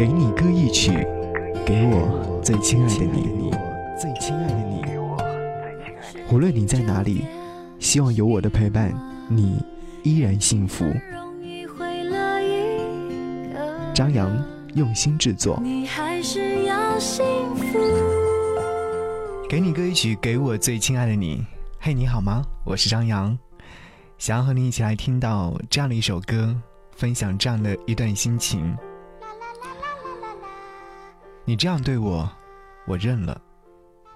给你歌一曲，给我最亲爱的你，最亲爱的你。无论你在哪里，希望有我的陪伴，你依然幸福。张扬用心制作。给你歌一曲，给我最亲爱的你。嘿，你好吗？我是张扬，想要和你一起来听到这样的一首歌，分享这样的一段心情。你这样对我，我认了。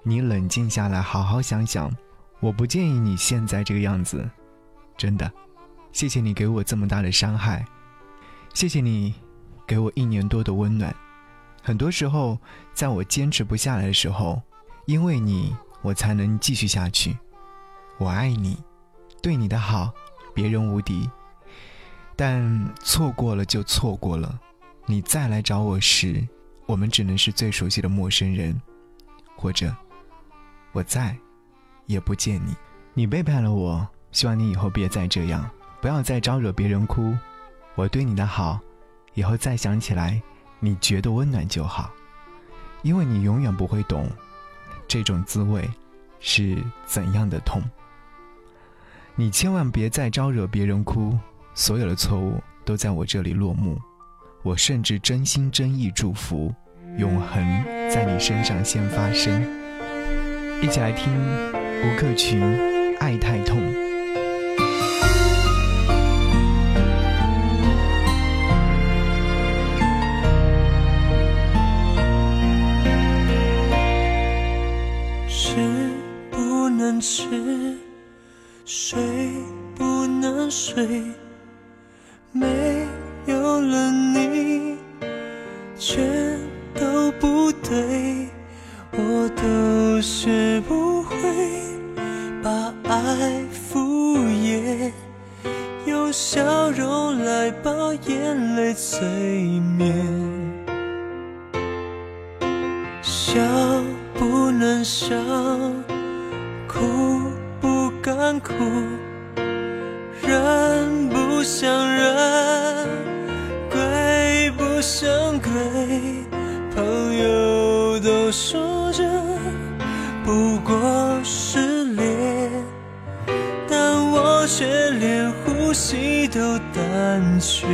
你冷静下来，好好想想。我不建议你现在这个样子，真的。谢谢你给我这么大的伤害，谢谢你给我一年多的温暖。很多时候，在我坚持不下来的时候，因为你，我才能继续下去。我爱你，对你的好，别人无敌。但错过了就错过了，你再来找我时。我们只能是最熟悉的陌生人，或者我在，也不见你。你背叛了我，希望你以后别再这样，不要再招惹别人哭。我对你的好，以后再想起来，你觉得温暖就好，因为你永远不会懂这种滋味是怎样的痛。你千万别再招惹别人哭，所有的错误都在我这里落幕。我甚至真心真意祝福，永恒在你身上先发生。一起来听吴克群《爱太痛》。吃不能吃，睡不能睡，没有了你，全都不对。我都学不会把爱敷衍，用笑容来把眼泪催眠。笑不能笑，哭不敢哭，人不下说着不过是恋，但我却连呼吸都胆怯。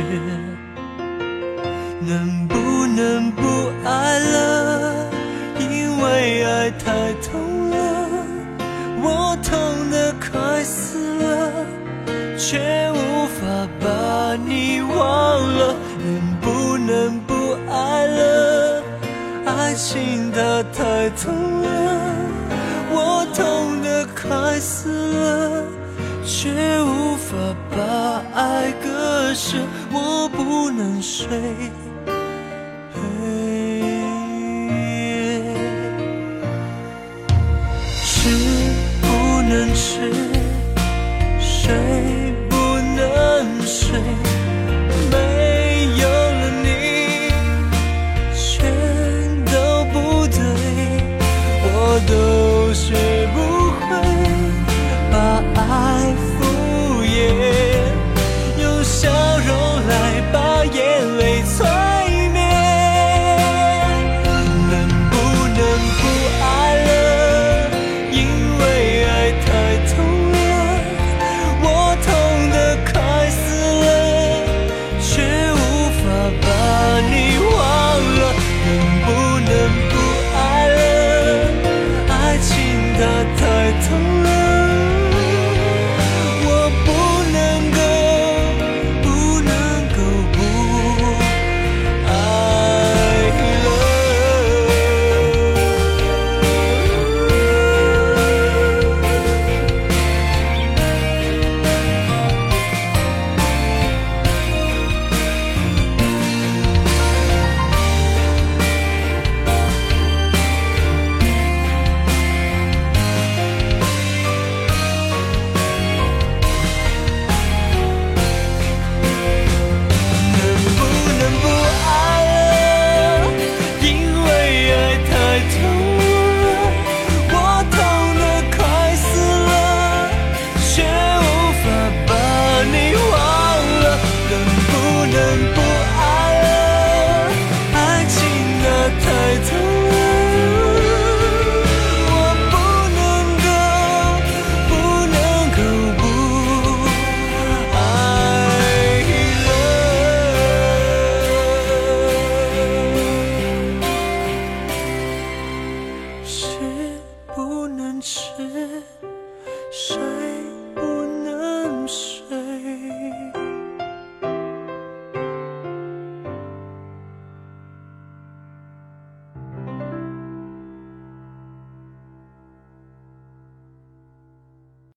能不能不爱了？因为爱太痛爱情它太痛了，我痛得快死了，却无法把爱割舍，我不能睡。吃不能吃，睡不能睡。